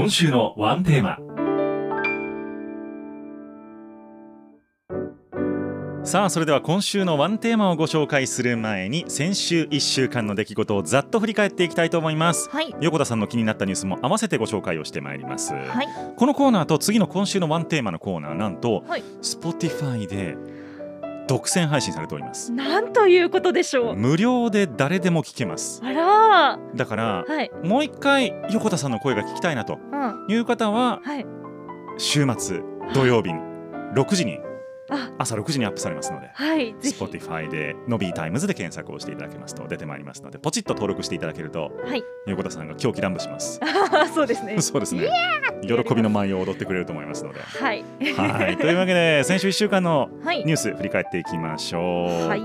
今週のワンテーマ。さあそれでは今週のワンテーマをご紹介する前に先週1週間の出来事をざっと振り返っていきたいと思います。はい。横田さんの気になったニュースも合わせてご紹介をしてまいります、はい。このコーナーと次の今週のワンテーマのコーナーなんと、はい。Spotify で独占配信されております。なんということでしょう。無料で誰でも聞けます。あら。だからーはい。もう一回横田さんの声が聞きたいなと。うん。い。う方ははい。週末土曜日に6時にあ朝6時にアップされますのではい Spotify で Nobby タイムズで検索をしていただけますと出てまいりますのでポチッと登録していただけるとはい。横田さんが狂喜乱舞します。そうですね。そうですね。喜びの舞を踊ってくれると思いますので。はい。はい。というわけで先週1週間のはい。ニュース振り返っていきましょう、はい。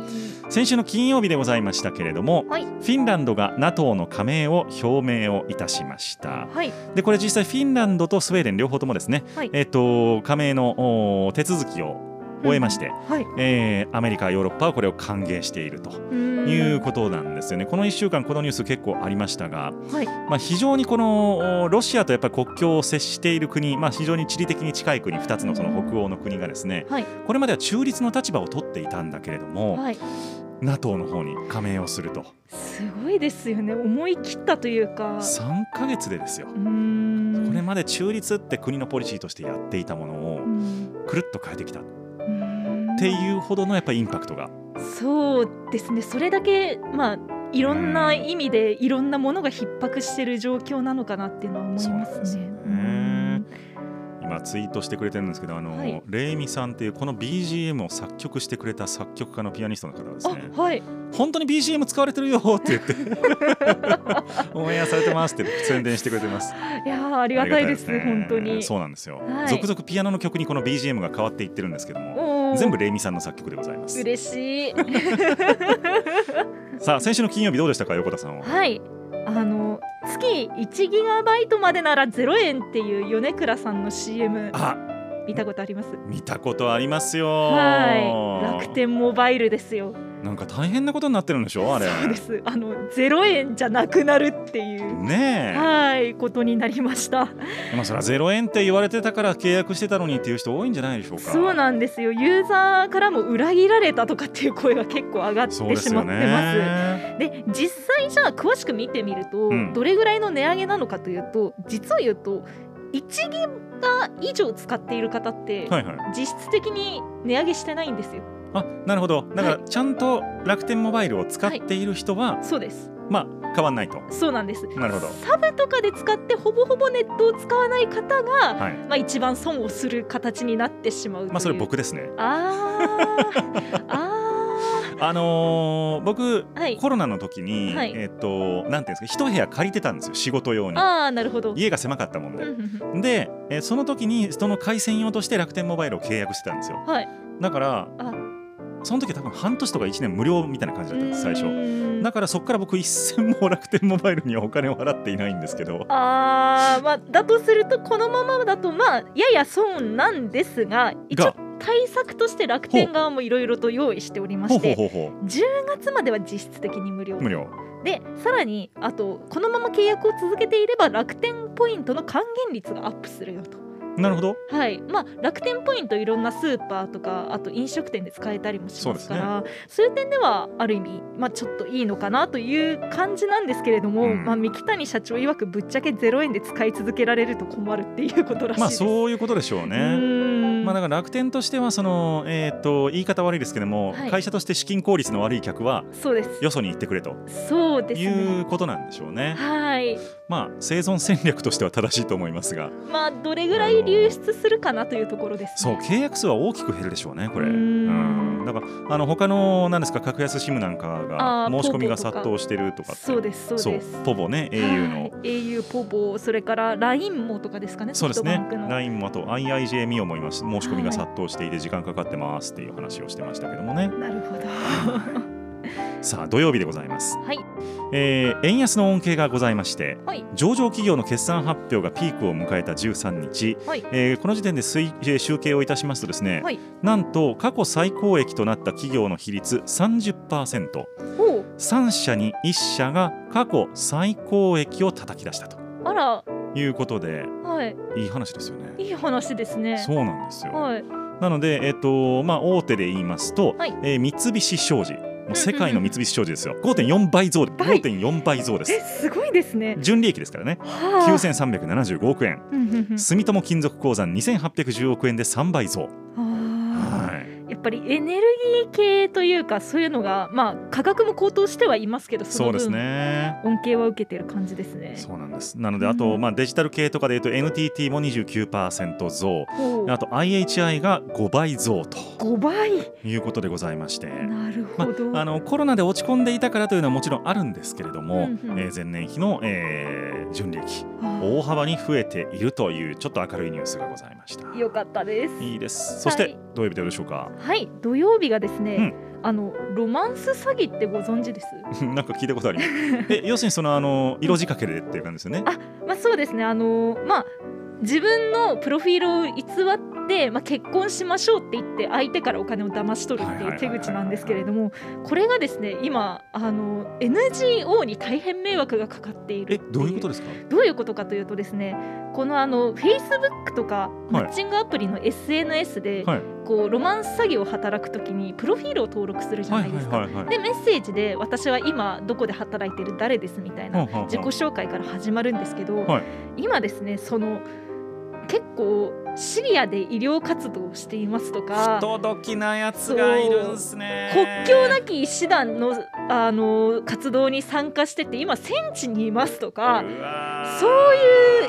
先週の金曜日でございましたけれどもはい。フィンランドが NATO の加盟を表明をいたしました。はい。でこれ実際フィンランドとスウェーデン両方ともですね、はい。えっと加盟のお手続きを終えまして、はい。えーアメリカヨーロッパはこれを歓迎しているということなんですよね。この1週間このニュース結構ありましたが、はい。まあ、非常にこのおロシアとやっぱり国境を接している国、まあ、非常に地理的に近い国2つのその北欧の国がですねはい。これまでは中立の立場を取っていたんだけれども、はい。NATO の方に加盟をすると。すごいですよね。思い切ったというか。3ヶ月でですよ。これまで中立って国のポリシーとしてやっていたものをうん。くるっと変えてきたっていうほどのやっぱりインパクトが。そうですね。それだけまあいろんな意味でいろんなものが逼迫している状況なのかなっていうのは思いますね。ね今ツイートしてくれてるんですけどあの、はい。レイミさんっていうこの BGM を作曲してくれた作曲家のピアニストの方がですね。あはい。本当に BGM 使われてるよって言ってオンエアされてますって宣伝してくれてます。いやーありがたいですありが本当に。そうなんですよ、はい。続々ピアノの曲にこの BGM が変わっていってるんですけども全部レイミさんの作曲でございます。嬉しい。さあ先週の金曜日どうでしたか横田さんは？はい。あの月1ギガバイトまでなら0円っていう米倉さんの CM あ見たことあります？見たことありますよ。はい。楽天モバイルですよ。なんか大変なことになってるんでしょあれ。そうです。あの0円じゃなくなるっていう。ねえ。はい。ことになりました。まあそれは0円って言われてたから契約してたのにっていう人多いんじゃないでしょうか。そうなんですよ。ユーザーからも裏切られたとかっていう声が結構上がってしまってます。ねで実際じゃあ詳しく見てみると、うん。どれぐらいの値上げなのかというと実を言うと1ギガ以上使っている方って、はいはい。実質的に値上げしてないんですよ。あなるほど。だからはちゃんと楽天モバイルを使っている人は、そうです。まあ変わんないと。そうなんです。なるほど。サブとかで使ってほぼほぼネットを使わない方が、はい。まあ、一番損をする形になってしまうまあそれ僕ですね。あー。あ あのー僕、はい。コロナの時に、はい。えっ、となんていうんですか一部屋借りてたんですよ仕事用に。ーあーなるほど。家が狭かったもんで。で、えーその時にその回線用として楽天モバイルを契約してたんですよ。はい。だからあ。その時は多分半年とか1年無料みたいな感じだったんです最初。初だからそこから僕一銭も楽天モバイルにはお金を払っていないんですけど。あーまあだとするとこのままだとまあやや損なんですが一応が対策として楽天側もいろいろと用意しておりましてほう。ほうほ10月までは実質的に無料。う無料。でさらにあとこのまま契約を続けていれば楽天ポイントの還元率がアップするよと。なるほど。はい。まあ、楽天ポイントいろんなスーパーとかあと飲食店で使えたりもしますからそう,、いう点ではある意味、まあ、ちょっといいのかなという感じなんですけれども、うん。まあ、三木谷社長曰くぶっちゃけ0円で使い続けられると困るっていうことらしいです。まあそういうことでしょううねーん。まあだから楽天としてはそのえっ、と言い方悪いですけども、はい。会社として資金効率の悪い客はそうです。よそに行ってくれと。そうですいねうことなんでしょうね。はい。まあ生存戦略としては正しいと思いますが、まあどれぐらい流出するかなというところです、ね、そう契約数は大きく減るでしょうねこれ。うーん。うん。だからあの他のですか格安シムなんかが申し込みが殺到してるとかそうですそうです。ポボね au の、はい au ポボそれから LINE もとかですかねそうですね。LINE もあと IIJ ミオも今申し込みが殺到していて時間かかってますっていう話をしてましたけどもね。なるほどさあ土曜日でございます、はい。えー円安の恩恵がございましてはい。上場企業の決算発表がピークを迎えた13日、はい。えーこの時点で推えー集計をいたしますとですね、はい。なんと過去最高益となった企業の比率 30%3 おう。社に1社が過去最高益を叩き出したと。あら。いうことではい。いい話ですよね。いい話ですね。そうなんですよ。はい。なので、えっとまあ、大手で言いますと、はい。えー三菱商事もう世界の三菱商事ですよ。5.4倍増倍。5.4倍増でえすすごいですね。純利益ですからね。はあ。9375億円。うんうんうん。住友金属鉱山2810億円で3倍増ぱりエネルギー系というかそういうのがまあ価格も高騰してはいますけどそうですね恩恵は受けてる感じですね。そうなんですなのであと、うんまあ、デジタル系とかでいうと NTT も29%増あと IHI が5倍増と5倍いうことでございましてなるまほど。あのコロナで落ち込んでいたからというのはもちろんあるんですけれども、うんうんえー前年比の、えー純利益あ大幅に増えているというちょっと明るいニュースがございました。よかったです。いいです。そして、はいどういうビデオでしょうか？はい土曜日がですね、あのロマンス詐欺ってご存知です？なんか聞いたことあります。え、要するにそのあの色仕掛けでっていう感じですよね。あまあそうですねあのまあ自分のプロフィールを偽って、まあ、結婚しましょうって言って相手からお金を騙し取るっていう手口なんですけれどもこれがですね今あの NGO に大変迷惑がかかっている。え、どういうことですか？どういうことかというとですねこのあの Facebook とかマッチングアプリの SNS で、はい。こうロマンス詐欺を働くときにプロフィールを登録するじゃないですか。でメッセージで私は今どこで働いてる誰ですみたいな自己紹介から始まるんですけど、はい。今ですねその結構シリアで医療活動をしていますとか不届きなやつがいるんすね。国境なき医師団のあの活動に参加してて今戦地にいますとかそう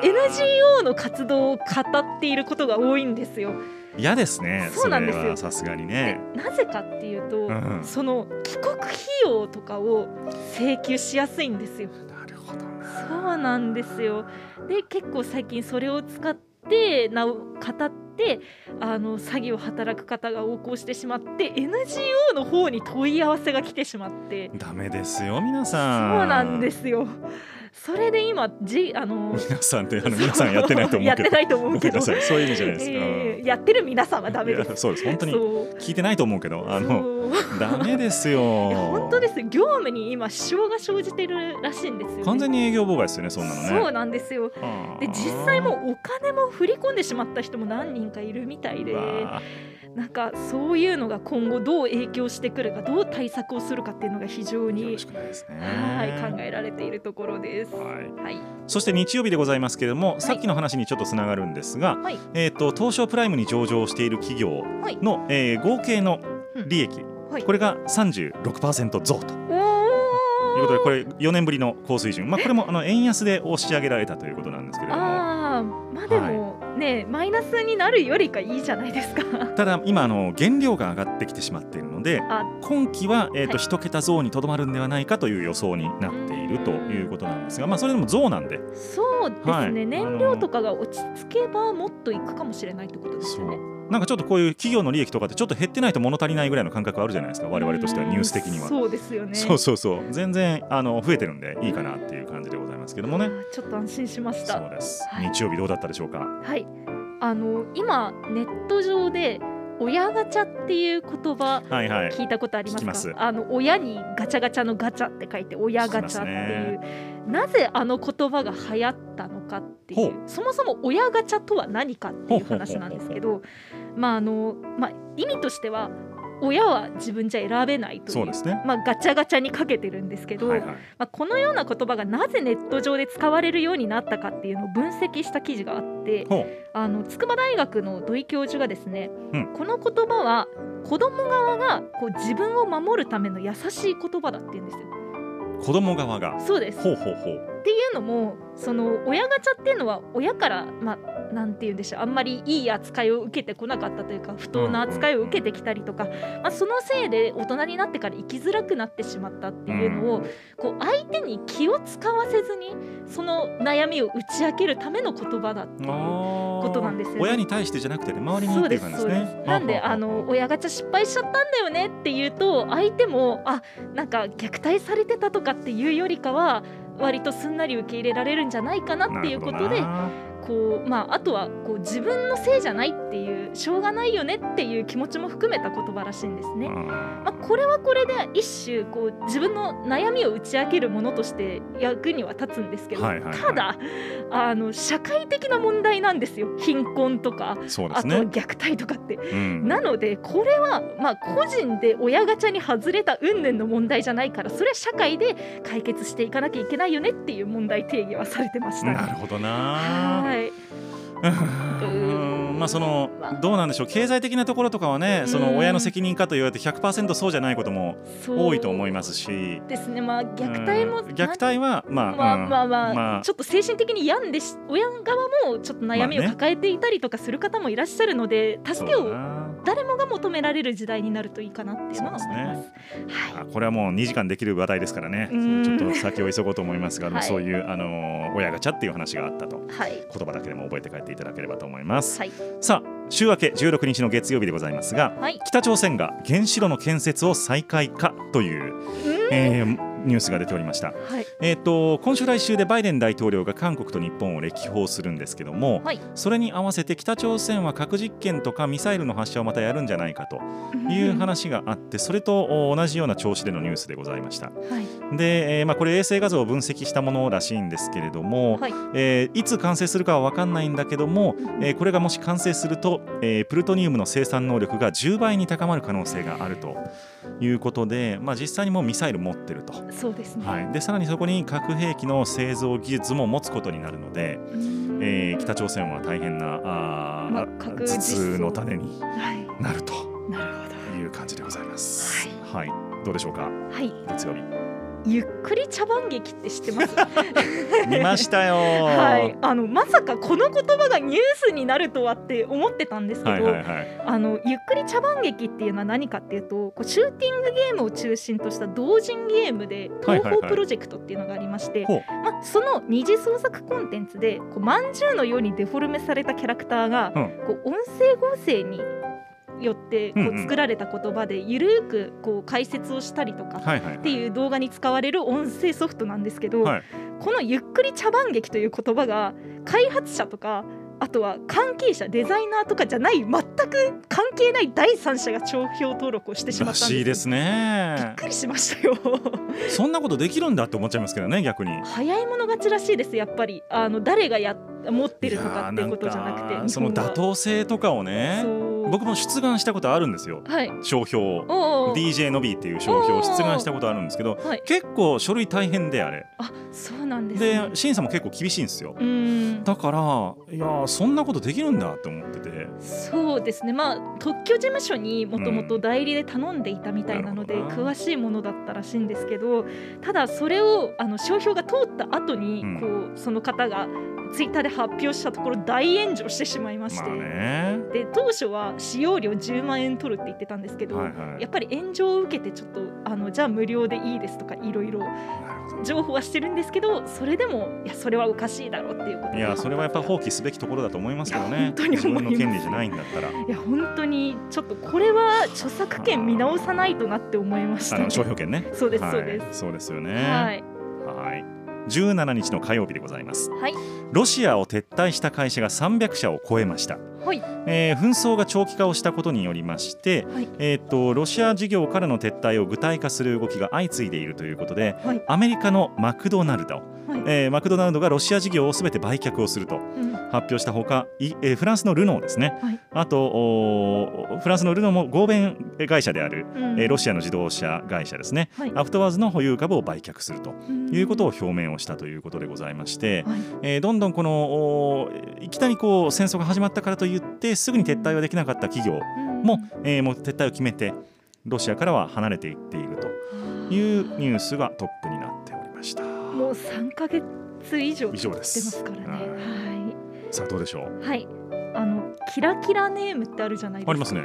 いう NGO の活動を語っていることが多いんですよ。嫌ですね。そうなんですよれはさすがにでね。なぜかっていうと、うんその帰国費用とかを請求しやすいんですよ。なるほどな。そうなんですよ。で結構最近それを使ってなお語ってあの詐欺を働く方が横行してしまって NGO の方に問い合わせが来てしまってダメですよ皆さん。そうなんで。すよ。それで今じあの皆さんってあの皆さんやってないと思うけど。やってないと思うけど。そういう意味じゃないです。えーやってる皆さんはダメです。そうです。本当に聞いてないと思うけど。あのダメですよ。本当です。業務に今支障が生じてるらしいんですよ、ね、完全に営業妨害ですよねそんなのね。そうなんですよ。はあで実際もうお金も振り込んでしまった人も何人かいるみたいうでわなんかそういうのが今後どう影響してくるかどう対策をするかっていうのが非常よにね。はい考えられているところです。はい。はい、そして日曜日でございますけれども、さっきの話にちょっとつながるんですが、はい。えー、と東証プライムに上場している企業の、えー合計の利益、はい。これが36%増と。おいうことでこれ4年ぶりの高水準、まあ、これもあの円安で押し上げられたということなんですけれども。あー。まあでもね、マイナスになるよりかいいじゃないですか。ただ今あの原料が上がってきてしまっているのであ。今期は、えーとはい。一桁増にとどまるんではないかという予想になっているということなんですが、まあ、それでも増なんで。そうですね、はい。燃料とかが落ち着けばもっといくかもしれないってことですよね。なんかちょっとこういう企業の利益とかってちょっと減ってないと物足りないぐらいの感覚あるじゃないですか。我々としてはニュース的には。そうですよね。そうそうそう。全然あの増えてるんでいいかなっていう感じでございますけどもね。ちょっと安心しました。そうです、はい。日曜日どうだったでしょうか？はい、あの今ネット上で親ガチャっていう言葉はいはい。聞いたことありますか、聞きます。あの親にガチャガチャのガチャって書いて親ガチャっていう、なぜあの言葉が流行ったのかっていほうそもそも親ガチャとは何かっていう話なんですけどまああのまあ意味としては親は自分じゃ選べないというそうですね。まあ、ガチャガチャにかけてるんですけど、はいはい。まあ、このような言葉がなぜネット上で使われるようになったかっていうのを分析した記事があってあの筑波大学の土井教授がですね、うんこの言葉は子供側がこう自分を守るための優しい言葉だって言うんですよ。子供側が。そうですほうほうほう。っていうのもその親ガチャっていうのは親からまあなんて言うんでしょう。あんまりいい扱いを受けてこなかったというか不当な扱いを受けてきたりとか、まあ、そのせいで大人になってから生きづらくなってしまったっていうのを、こう相手に気を使わせずにその悩みを打ち明けるための言葉だっていう。こことなんですよね。親に対してじゃなくてね周りにっていう感じですね。なんであの親ガチャ失敗しちゃったんだよねって言うと相手もあなんか虐待されてたとかっていうよりかは割とすんなり受け入れられるんじゃないかなっていうことでこうまああとはこう自分のせいじゃないっていうしょうがないよねっていう気持ちも含めた言葉らしいんですね。まあ、これはこれで一種こう自分の悩みを打ち明けるものとして役には立つんですけど、はいはいはいただあの社会的な問題なんですよ貧困とか、そうであと。虐待とかって。うんなのでこれはまあ個人で親ガチャに外れた云々の問題じゃないからそれは社会で解決していかなきゃいけないよねっていう問題定義はされてましたね。なるほどな。はいうん。まあそのまあ。どうなんでしょう。経済的なところとかはねその親の責任かと言われて100%そうじゃないことも多いと思いますし。ですね。まあ虐待もうん虐待はまあまあうん。まあまあ、まあちょっと精神的に病んでし親側もちょっと悩みを抱えていたりとかする方もいらっしゃるので、助けを誰もが求められる時代になるといいかなっていうのは思います。はあこれはもう2時間できる話題ですからね。うん。ちょっと先を急ごうと思いますが、はい。そういう、あのー親ガチャっていう話があったと。い、はい、言葉だけでも覚えて帰っていただければと思います、はい、さあ週明け16日の月曜日でございますがはい、北朝鮮が原子炉の建設を再開かという、うんえーニュースが出ておりました。はい、えー、と今週来週でバイデン大統領が韓国と日本を歴訪するんですけども、はい。それに合わせて北朝鮮は核実験とかミサイルの発射をまたやるんじゃないかという話があってそれとお同じような調子でのニュースでございました。はい、で、えーまあ、これ衛星画像を分析したものらしいんですけれども、はい、えーいつ完成するかは分かんないんだけども、えーこれがもし完成すると、えープルトニウムの生産能力が10倍に高まる可能性があるということで、まあ、実際にもうミサイル持ってると。そうですね。はい、でさらにそこに核兵器の製造技術も持つことになるので、うん。えー北朝鮮は大変なあー、まあ核頭痛の種にはい、なるという感じでございます。はい、どうでしょうか？ど。はい、月曜日ゆっくり茶番劇って知ってます？見ましたよ。ーはい、あのまさかこの言葉がニュースになるとはって思ってたんですけど、あのゆっくり茶番劇っていうのは何かっていうとこうシューティングゲームを中心とした同人ゲームで東宝プロジェクトっていうのがありまして、まあ、その二次創作コンテンツでこうまんじゅうのようにデフォルメされたキャラクターが、うん。こう音声合成によってこう作られた言葉でゆるくこう解説をしたりとかっていう動画に使われる音声ソフトなんですけど、はい。このゆっくり茶番劇という言葉が開発者とかあとは関係者デザイナーとかじゃない全く関係ない第三者が商標登録をしてしまらったんですしいですびっねくりしましたよ。そんなことできるんだって思っちゃいますけどね逆に。早い者勝ちらしいですやっぱり。あの誰がや持ってるとかっていうことじゃなくてその妥当性とかをね。そう僕も出願したことあるんですよ。はい。商標を。DJ のびっていう商標を出願したことあるんですけどはい。結構書類大変であれ。あそうなんですでね審査も結構厳しいんですよ。だからいやーそんなことできるんだって思ってて。そうですね。まあ特許事務所にもともと代理で頼んでいたみたいなので、なるほどな。詳しいものだったらしいんですけどただそれをあの商標が通った後に、うん。こうその方がツイッターで発表したところ大炎上してしまいまして、で当初は使用料10万円取るって言ってたんですけど、はいはい。やっぱり炎上を受けてちょっとあのじゃあ無料でいいですとかいろいろ情報はしてるんですけどそれでもいやそれはおかしいだろうっていうことでいやそれはやっぱ放棄すべきところだと思いますけどね。本当に自分の権利じゃないんだったら。いや本当にちょっとこれは著作権見直さないとなって思いました、ね。あの商標権ね。そうです、はいそうです。そうですよね。はい。はい17日の火曜日でございます。はい。ロシアを撤退した会社が300社を超えました、はい。えー紛争が長期化をしたことによりまして、はい。えー、とロシア事業からの撤退を具体化する動きが相次いでいるということで、はい。アメリカのマクドナルド、はい。えーマクドナルドがロシア事業をすべて売却をするとうん。発表したほか、いえーフランスのルノーですね、はい。あとフランスのルノーも合弁会社である、うん。えーロシアの自動車会社ですね、はい。アフトワーズの保有株を売却するということを、を表明をしたということでございまして、はい。えーどんどんこのいきなりこう戦争が始まったからといってすぐに撤退はできなかった企業うんも,、えーもう撤退を決めてロシアからは離れていっているというニュースがトップになっておりました。もう三ヶ月以上以上ですすからね。はいはさあどうでしょう？いはい。あのキラキラネームってあるじゃないですか。ありますね。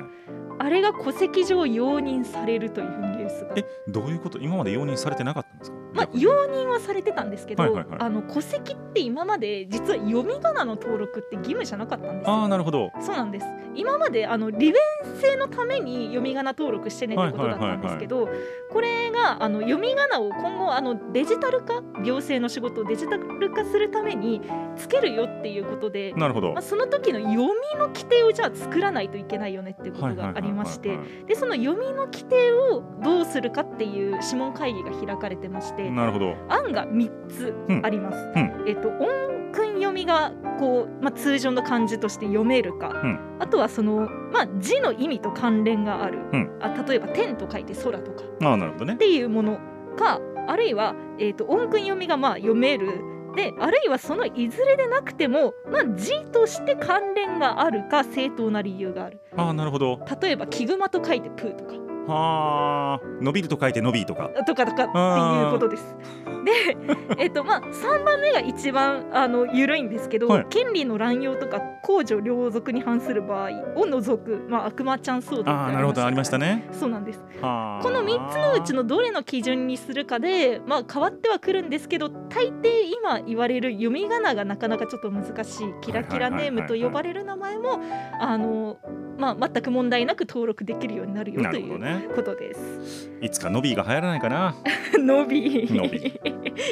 あれが戸籍上容認されるというニュースが。えどういうこと？今まで容認されてなかったんですか？まあ容認はされてたんですけど、はいはいはい。あの戸籍って今まで実は読み仮名の登録って義務じゃなかったんですよ。ああなるほど。そうなんです。今まであの利便性のために読み仮名登録してねってことだったんですけど、これがあの読み仮名を今後あのデジタル化行政の仕事をデジタル化するためにつけるよっていうことで、なるほど。まあ、その時の読みの規定をじゃあ作らないといけないよねっていうことがありましてその読みの規定をどうするかっていう諮問会議が開かれてましてはいなるほど。案が3つあります。うん。えっと音訓読みがこう、まあ、通常の漢字として読めるか、ん。あとはその、まあ、字の意味と関連がある、うん。あ例えば「天」と書いて「空」とか。っああなるほどね。ていうものかあるいは、えっと音訓読みがまあ読める。であるいはそのいずれでなくても、まあ、字として関連があるか正当な理由がある。ああなるほど。例えば「木熊」と書いて「プー」とかはあ。伸びると書いて伸びとか。とかとかっていうことです。で、えっとまあ3番目が一番あの緩いんですけど、はい。権利の乱用とか公序良俗に反する場合を除く、まあ、悪魔ちゃん騒動ああなるほどありましたね。ねそうなんです。はあ。この3つのうちのどれの基準にするかで、まあ、変わってはくるんですけど大抵今言われる読み仮名がなかなかちょっと難しい。キラキラネームと呼ばれる名前もあの、まあ、全く問題なく登録できるようになるよなということです。いつか伸びが流行らないかな？のび。の び。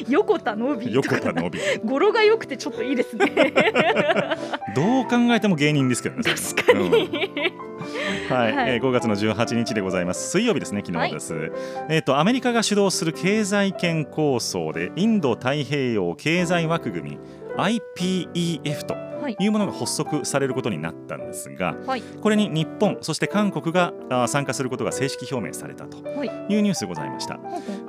横田のび。横田伸び。語呂が良くてちょっといいですね。どう考えても芸人ですけどね確かに、うん。はい、はい。えー5月の18日でございます。水曜日ですね昨日です、えっ、とアメリカが主導する経済圏構想でインド太平洋経済枠組み IPEF とはい。いうものが発足されることになったんですがはい。これに日本そして韓国が参加することが正式表明されたとはい。いうニュースでございました。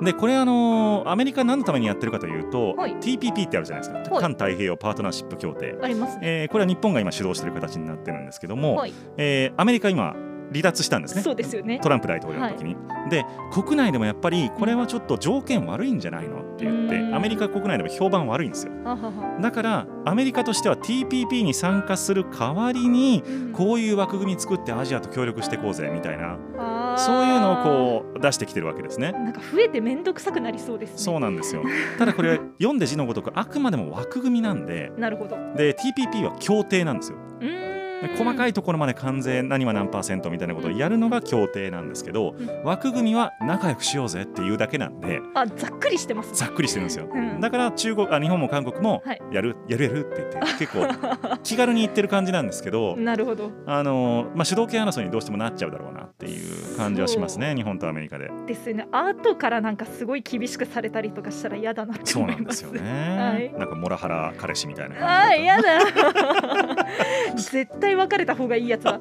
でこれあのーアメリカ何のためにやってるかというと、はい。TPP ってあるじゃないですか、はい。環太平洋パートナーシップ協定。ありますね。えーこれは日本が今主導している形になってるんですけども、はい。えーアメリカ今離脱したんですね。そうですよね。トランプ大統領の時に、で国内でもやっぱりこれはちょっと条件悪いんじゃないのって言ってうん。アメリカ国内でも評判悪いんですよ。だからアメリカとしては TPP に参加する代わりにうん。こういう枠組み作ってアジアと協力していこうぜみたいなそういうのをこう出してきてるわけですね。なんか増えて面倒くさくなりそうですね。そうなんですよ。ただこれ読んで字のごとくあくまでも枠組みなんでなるほど。で TPP は協定なんですよ。うーん。で細かいところまで関税何は何パーセントみたいなことをやるのが協定なんですけど、うん。枠組みは仲良くしようぜっていうだけなんであざっくりしてますね。ざっくりしてるんですよ、うん。だから中国あ日本も韓国もはい。やる、やるやるって言って結構気軽に言ってる感じなんですけど、なるほど。あのまあ、主導権争いにどうしてもなっちゃうだろうなっていう感じはしますね日本とアメリカで。ですよね。後からなんかすごい厳しくされたりとかしたら嫌だなってそうないんですよね、はい。なんかモラハラ彼氏みたいな感じ嫌だ絶対別れた方がいいやつだ。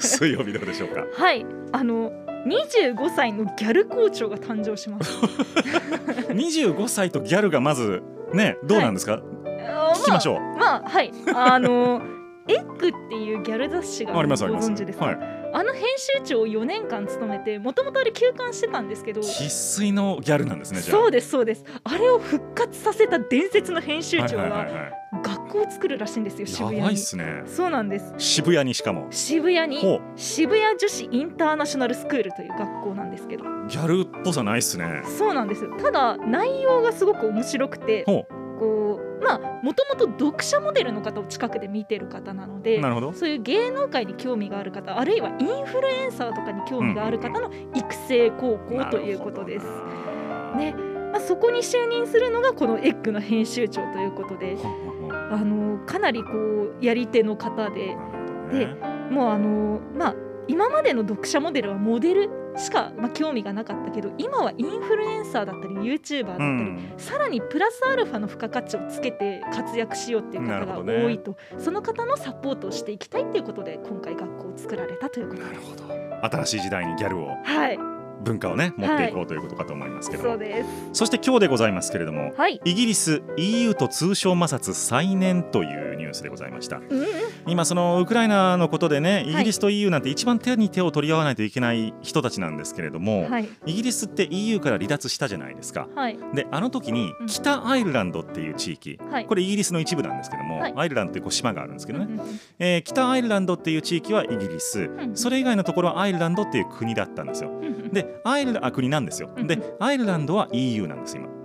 水曜日どうでしょうか？はい。あの25歳のギャル校長が誕生します。25歳とギャルがまずねどうなんですか、聞きましょう、まあはい。あの エッグっていうギャル雑誌がありますあります。ご存知ですか、はいあの編集長を4年間務めてもともとあれ休刊してたんですけど生粋のギャルなんですねそうですそうです。あれを復活させた伝説の編集長が学校を作るらしいんですよ渋谷に。ね。そうなんです。渋谷にしかも。渋谷にほ渋谷女子インターナショナルスクールという学校なんですけど。うギャルっぽさないっすね。そうなんです。よただ内容がすごく面白くてほこうまあもともと読者モデルの方を近くで見てる方なのうでなるほど。そういう芸能界に興味がある方あるいはインフルエンサーとかに興味がある方の育成高校ということです。ね。まあ、そこに就任するのがこのエッグの編集長ということであのかなりこうやり手の方でなるほどね。もうあのまあ今までの読者モデルはモデルしか、まあ、興味がなかったけど今はインフルエンサーだったり YouTuber だったり、うん。さらにプラスアルファの付加価値をつけて活躍しようっていう方が多いと、その方のサポートをしていきたいということで今回学校を作られたということなるです。ほど。新しい時代にギャルを。はい、文化をね持っていこうということかと思いますけども、そうです。そして今日でございますけれどもはい。イギリス EU と通商摩擦再燃というニュースでございました。うん。うん、今そのウクライナのことでねい。イギリスと EU なんて一番手に手を取り合わないといけない人たちなんですけれども、はい。イギリスって EU から離脱したじゃないですか。はい。であの時にうん。北アイルランドっていう地域、はい。これイギリスの一部なんですけども、はい。アイルランドっていうこう島があるんですけどね、うんうんえー北アイルランドっていう地域はイギリス、ん。それ以外のところはアイルランドっていう国だったんですよ。うんうん。ででアイルラあ国なんですよ。うんでアイルランドは EU なんです今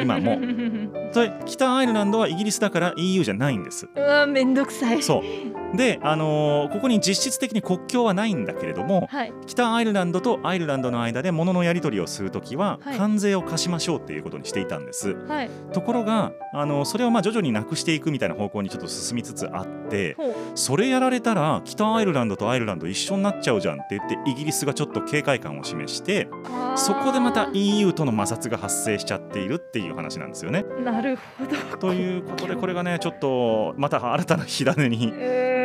今も。北アイルランドはイギリスだから EU じゃないんです。わめんどくさい。そう。で、あのーここに実質的に国境はないんだけれどもはい。北アイルランドとアイルランドの間で物のやり取りをするときははい。関税を課しましょうっていうことにしていたんです、はい。ところが、あのそれをまあ徐々になくしていくみたいな方向にちょっと進みつつあってそれやられたら北アイルランドとアイルランド一緒になっちゃうじゃんって言ってイギリスがちょっと警戒感を示してそこでまた EU との摩擦が発生しちゃっているっていう話なんですよね。なるほどということでこれがねちょっとまた新たな火種に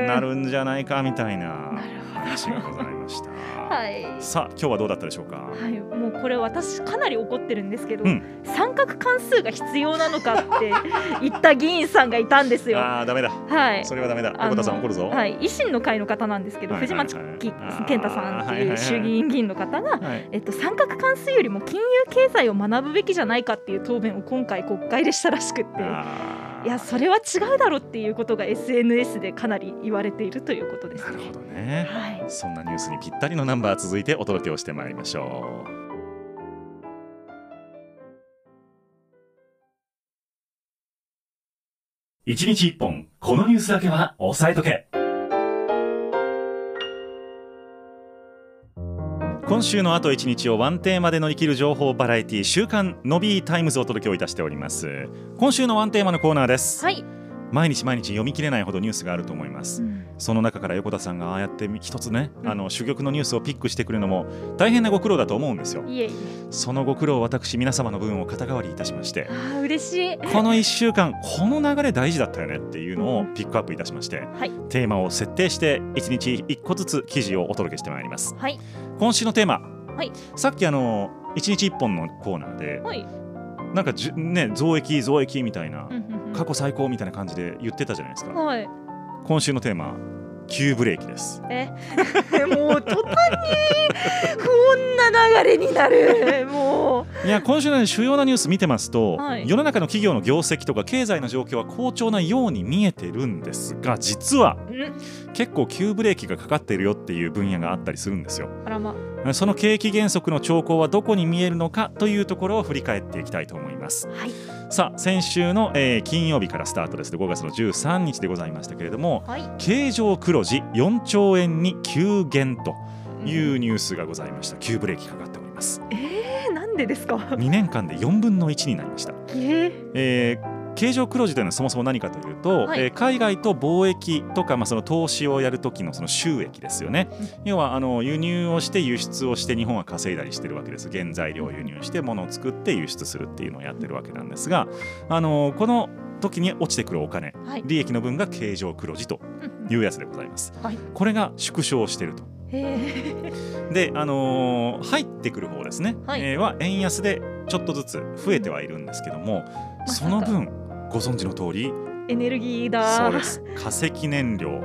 ななるんじゃないかみたいな話がございました。はいさあ今日はどうだったでしょうか？はい、もうこれ私かなり怒ってるんですけど、うん三角関数が必要なのかって 言った議員さんがいたんですよ。ああダメだ。はい。それはダメだ。横田さん怒るぞ。はい、維新の会の方なんですけど、はいはいはい藤町健太さんってはいはいはいいう衆議院議員の方が、はい。えっと、三角関数よりも金融経済を学ぶべきじゃないかっていう答弁を今回国会でしたらしくっていやそれは違うだろうっていうことが SNS でかなり言われているということですね。なるほどね。はい、そんなニュースにぴったりのナンバー続いてお届けをしてまいりましょう。一日一本、このニュースだけは押さえとけ。今週のあと一日をワンテーマで乗り切る情報バラエティ週刊 Nobby タイムズをお届けをいたしております。今週のワンテーマのコーナーです、はい。毎日毎日読み切れないほどニュースがあると思います。うんその中から横田さんがああやって一つね、うん。あの珠玉のニュースをピックしてくるのも大変なご苦労だと思うんですよ。いえいえ。そのご苦労を私皆様の分を肩代わりいたしましてあー嬉しい。この1週間この流れ大事だったよねっていうのをピックアップいたしましてはい。テーマを設定して1日1個ずつ記事をお届けしてまいります。はい。今週のテーマ、はい。さっきあの1日1本のコーナーではい。なんかじゅね増益増益みたいなうんうんうん。過去最高みたいな感じで言ってたじゃないですか。はい。今週のテーマ急ブレーキですえ、もう途端に 不穏な流れになる。もいや今週の、ね、主要なニュース見てますと、はい。世の中の企業の業績とか経済の状況は好調なように見えてるんですが実はう、ん、結構急ブレーキがかかっているよっていう分野があったりするんですよ。ま。その景気減速の兆候はどこに見えるのかというところを振り返っていきたいと思います。はい。さあ先週の、えー金曜日からスタートですで5月の13日でございましたけれどもはい。経常黒字4兆円に急減というニュースがございました。急ブレーキかかっております。えー、なんでですか？2年間で4分の1になりました。えー、えー経常黒字というのはそもそも何かというと、はい。えー海外と貿易とか、まあ、その投資をやる時のその収益ですよね、要はあの輸入をして輸出をして日本は稼いだりしてるわけです。原材料を輸入して物を作って輸出するっていうのをやってるわけなんですがあのこの時に落ちてくるお金はい。利益の分が経常黒字というやつでございます。はい。これが縮小していると。えー、で、あのー入ってくる方ですね、はい。えーは円安でちょっとずつ増えてはいるんですけども、その分ご存知の通りエネルギーだ。そうです。化石燃料。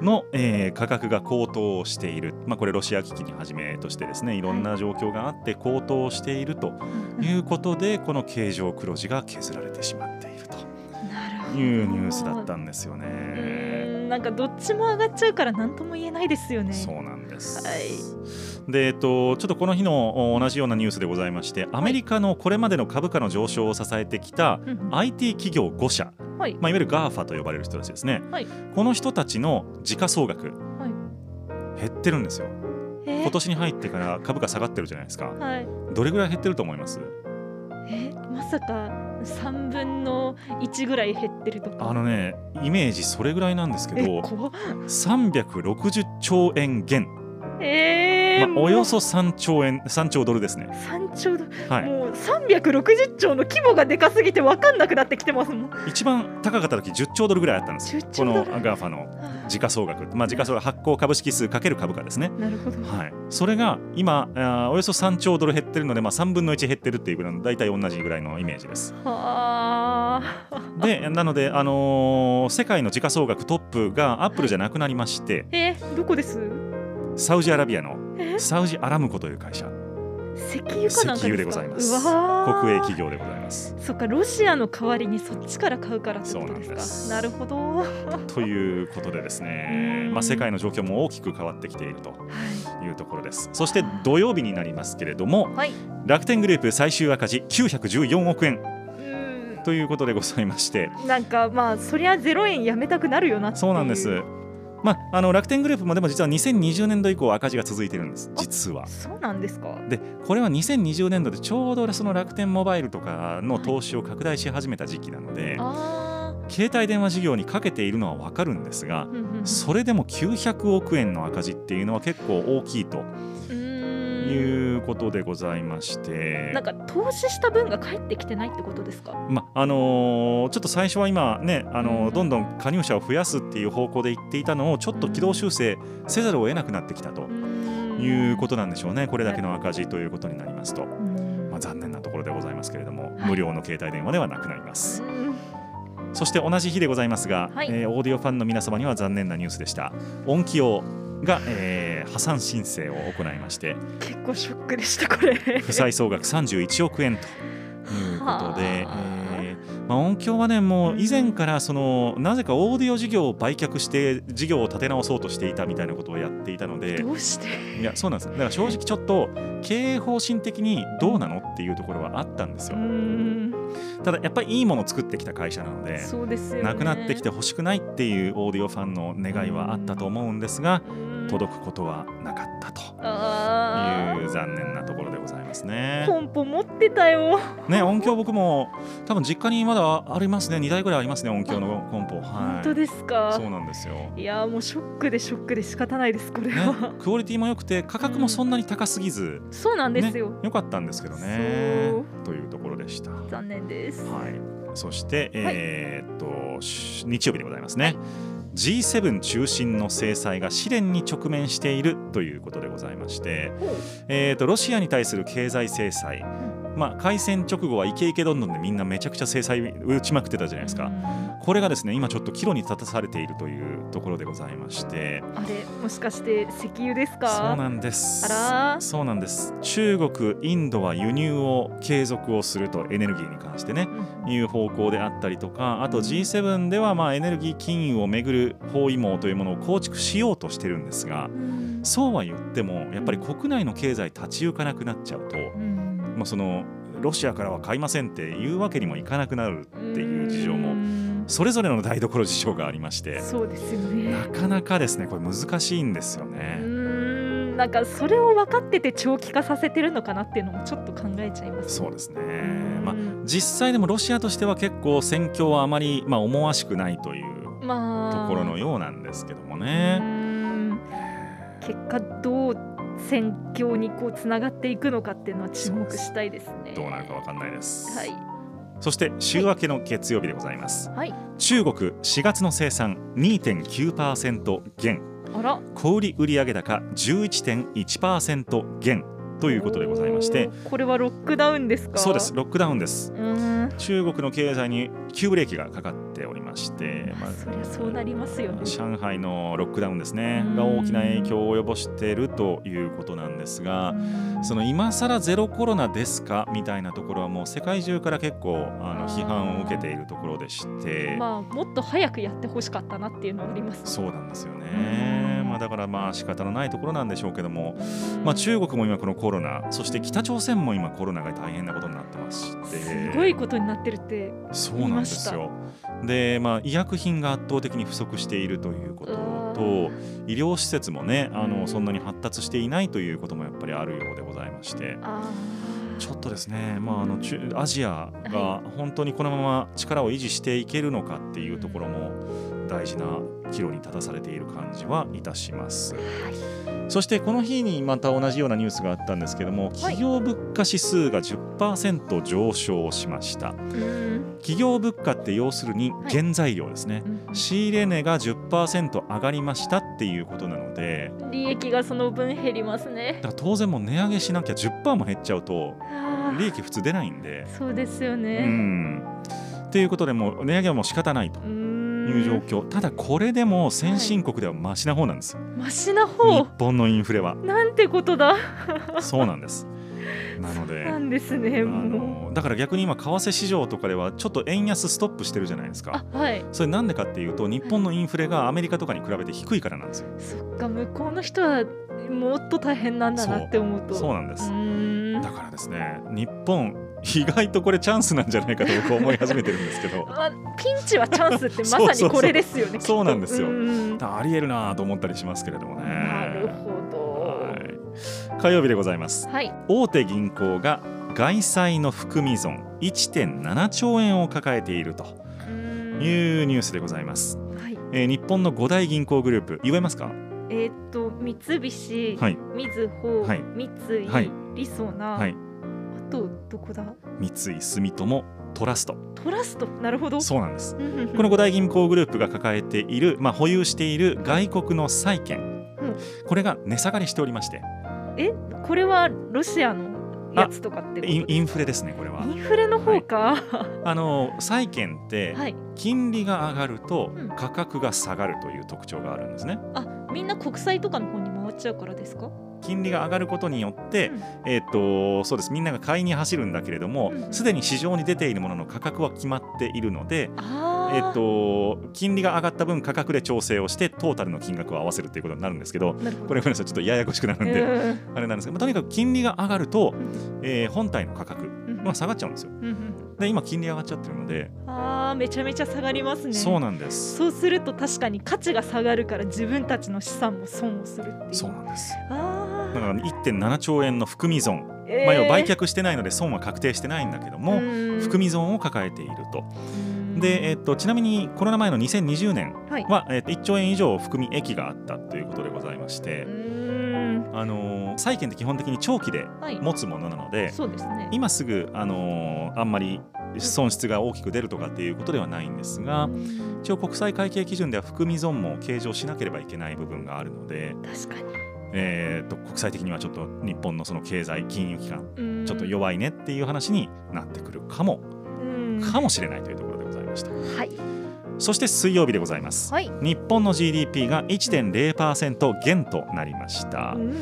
の、えー価格が高騰している、まあ、これロシア危機にはじめとしてですねいろんな状況があって高騰しているとうんいうことでこの経常黒字が削られてしまっていると。いうニュースだったんですようね。なんかどっちも上がっちゃうから何とも言えないですよね。そうなんです。はいで、えっと、ちょっとこの日のお同じようなニュースでございまして、アメリカのこれまでの株価の上昇を支えてきた IT 企業5社、はい。まあ、いわゆる GAFA と呼ばれる人たちですね、はいこの人たちの時価総額、はい減ってるんですよ。え今年に入ってから株価下がってるじゃないですか。はい。どれぐらい減ってると思います？えまさか三分の一ぐらい減ってるとか？あのね、イメージそれぐらいなんですけえど、怖っ360兆円減、えーまあ、およそ3兆円、3兆ドルですね。三兆ドル、はい。もう360兆の規模がでかすぎて分かんなくなってきてますもん。一番高かった時10兆ドルぐらいあったんですよ。10この GAFA の時価総額、まあ、時価総額発行株式数かける株価ですね。なるほど。はい、それが今あーおよそ3兆ドル減ってるので、まあ、3分の1減ってるっていうぐらいの大体同じぐらいのイメージです。はあ。でなので、あのー世界の時価総額トップがアップルじゃなくなりまして、えどこです？サウジアラビアのえ？サウジアラムコという会社。石油かなんかでございます。国営企業でございます。そっかロシアの代わりにそっちから買うからそうなんです。なるほど。はということでですね。う、ん。まあ、世界の状況も大きく変わってきているとい。いうところです。そして土曜日になりますけれどもはい。楽天グループ最終赤字914億円。うん。ということでございまして。なんかまあそりゃ0円やめたくなるよなっていう。そうなんです。まあ、あの楽天グループもでも実は2020年度以降赤字が続いてるんです実は。そうなんですか。でこれは2020年度でちょうどその楽天モバイルとかの投資を拡大し始めた時期なので、あ携帯電話事業にかけているのは分かるんですがあ、うんうんうん。それでも900億円の赤字っていうのは結構大きいと。うーんいうことでございまして。なんか投資した分が返ってきてないってことですか？まあのーちょっと最初は今ね、あのーうん。どんどん加入者を増やすっていう方向で言っていたのをちょっと軌道修正せざるを得なくなってきたということなんでしょうね。これだけの赤字ということになりますと、うん。まあ、残念なところでございますけれども、はい。無料の携帯電話ではなくなります。うん。そして同じ日でございますが、はい。えーオーディオファンの皆様には残念なニュースでした。音響が、えー破産申請を行いまして結構ショックでしたこれ。負債総額31億円ということで、まあ、音響はねもう以前からそのなぜかオーディオ事業を売却して事業を立て直そうとしていたみたいなことをやっていたのでどうして？いやそうなんです。だから正直ちょっと経営方針的にどうなのっていうところはあったんですうよん。ただやっぱりいいものを作ってきた会社なのでそうですよね。なくなってきてほしくないっていうオーディオファンの願いはあったと思うんですがうん届くことはなかったと。あいう残念なところでございますーね。コンポ持ってたよ。ね音響僕も多分実家にまだありますね。2台ぐらいありますね音響のコンポ。はい。本当ですか？そうなんですよ。いやーもうショックでショックで仕方ないですこれねは、クオリティも良くて価格もそんなに高すぎず、そうなんですよ、良かったんですけどね。というところでした。は残念です、い、そして、えーっとし日曜日でございますね。G7 中心の制裁が試練に直面しているということでございまして、えー、とロシアに対する経済制裁、まあ、開戦直後はイケイケどんどんでみんなめちゃくちゃ制裁打ちまくってたじゃないですか。うんこれがですね今ちょっと岐路に立たされているというところでございまして。あれもしかして石油ですか？そうなんです。あら。そうなんです。中国インドは輸入を継続をするとエネルギーに関してねうん。いう方向であったりとかあと G7 ではまあエネルギー金融をめぐる包囲網というものを構築しようとしてるんですがうん。そうは言ってもやっぱり国内の経済立ち行かなくなっちゃうと、うんまあ、そのロシアからは買いませんっていうわけにもいかなくなるっていう事情もうん。それぞれの台所事情がありましてそうですよね。なかなかですねこれ難しいんですようね。ん。なんかそれを分かってて長期化させてるのかなっていうのもちょっと考えちゃいます。そうですね。うん。まあ、実際でもロシアとしては結構戦況はあまり、まあ、思わしくないというまあ。ところのようなんですけどもうね。ん。結果どう戦況にこうつながっていくのかっていうのは注目したいですね。どうなるかわかんないです。はい。そして週明けの月曜日でございます。はい。中国4月の生産2.9%減。あら。小売売上高11.1%減ということでございまして。これはロックダウンですか？そうです。ロックダウンです。中国の経済に急ブレーキがかかっておりまして、まあそりゃそうなりますよね。上海のロックダウンですね。うん。が大きな影響を及ぼしているということなんですがその今更ゼロコロナですかみたいなところはもう世界中から結構あの批判を受けているところでして、まあもっと早くやってほしかったなっていうのはありますそうなんですよね、まあ、だからまあ仕方のないところなんでしょうけども、まあ、国中国も今このコロナそして北朝鮮も今コロナが大変なことになってまして。すごいことになってるってそうなんですよ。で、まあ、医薬品が圧倒的に不足しているということと医療施設もねあうん。のそんなに発達していないということもやっぱりあるようでございまして。あちょっとですね、まあ、あの中アジアがは本当にこのまま力を維持していけるのかっていうところも大事な岐路に立たされている感じはいたします。そしてこの日にまた同じようなニュースがあったんですけども企業物価指数が10%上昇しました。ーうん企業物価って要するにはい原材料ですね。うん仕入れ値が10%上がりましたっていうことなので利益がその分減りますねだから当然もう値上げしなきゃ10%も減っちゃうと利益普通出ないんで。そうですようねん。っていうことでもう値上げはもう仕方ないとうーんいう状況、ただこれでも先進国ではマシな方なんですよ、マシな日方本のインフレは。なんてことだ。そうなんです。なのでなんですね。あものだから逆に今為替市場とかではちょっと円安ストップしてるじゃないですうか。あはい。それなんでかっていうと日本のインフレがアメリカとかに比べて低いからなんですよ。そっか向こうの人はもっと大変なんだなって思うと。そう。なんです。だからですね日本意外とこれチャンスなんじゃないかと僕は思い始めてるんですけど。まあ、ピンチはチャンスってまさにこれですよね そうなんですよ。ありえるなと思ったりしますけれどもね。なるほど。はい。火曜日でございます。はい。大手銀行が外債の含み損1.7兆円を抱えているというニュースでございます、はい。えー日本の5大銀行グループ言えますか？えーっと三菱、はい。みずほ、はい。三井、はい。りそな、はい。あとどこだ？三井住友トラスト。トラスト？なるほど。そうなんです。うんうんうん。この5大銀行グループが抱えている、まあ、保有している外国の債券、うん。これが値下がりしておりまして。え？これはロシアのやつとかってインインフフレですねこれは。インフレの方か。あの債券ってはい。金利が上がるとうん。価格が下がるという特徴があるんですね。あみんな国債とかの方に回っちゃうからですか？金利が上がることによって、うん。えー、とそうです。みんなが買いに走るんだけれどもうん。すで、に市場に出ているものの価格は決まっているので、あえー、と金利が上がった分価格で調整をしてトータルの金額を合わせるということになるんですけどこれごめんなさい。ちょっとややこしくなるんで、うん。あれなんですけど、まあとにかく金利が上がると、うん。えー本体の価格うん。が下がっちゃうんですよ。うんうんで今金利上がっちゃってるので、あーめちゃめちゃ下がりますね。そうなんです。そうすると確かに価値が下がるから自分たちの資産も損をするっていう。そうなんです。あだから1.7兆円の含み損、ーえー。まあ、要は売却してないので損は確定してないんだけども、うん。含み損を抱えていると。うん。で、えっと、ちなみにコロナ前の2020年はい。は、えっと、1兆円以上含み益があったということでございましてう、ん。あのー債券って基本的に長期ではい。持つものなので、そうですね。今すぐ、あのーあんまり損失が大きく出るとかっていうことではないんですが、うん一応国際会計基準では含み損も計上しなければいけない部分があるので、確かにえー、と国際的にはちょっと日本のその経済金融機関うん。ちょっと弱いねっていう話になってくるかも、うん。かもしれないというところでございました。はい。そして水曜日でございます。はい。日本の GDP が1.0%減となりました、うん。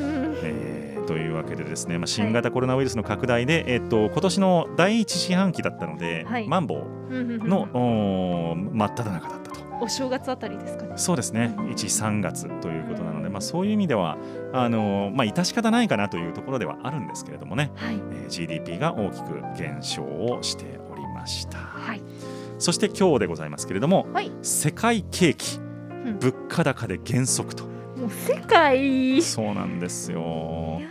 えーというわけでですね、まあ、新型コロナウイルスの拡大で、えっと今年の第一四半期だったので、はい。マンボウの、真っ只中だったと。お正月あたりですかね。そうですね。うん13月ということなので、まあ、そういう意味ではあのーまあ致し方ないかなというところではあるんですけれどもね、はい。えー GDP が大きく減少をしておりました。はい。そして今日でございますけれどもはい。世界景気ん。物価高で減速と。もう世界。そうなんですよ。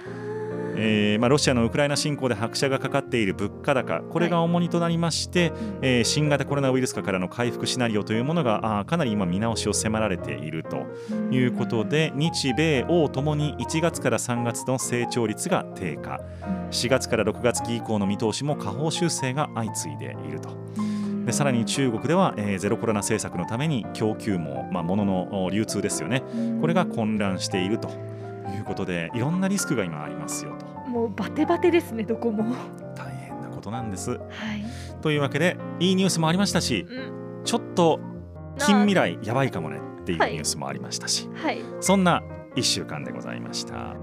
えーまあ、ロシアのウクライナ侵攻で拍車がかかっている物価高これが重荷となりまして、ーえー新型コロナウイルス化からの回復シナリオというものがあーかなり今見直しを迫られているということで日米欧ともに1月から3月の成長率が低下。4月から6月期以降の見通しも下方修正が相次いでいると。でさらに中国では、えーゼロコロナ政策のために供給網、まあ、物のお流通ですよね。これが混乱しているということでいろんなリスクが今ありますよともうバテバテですねどこも大変なことなんです。はいというわけでいいニュースもありましたしうんちょっと近未来やばいかもねっていうニはいュースもありましたし、はいそんな1週間でございました。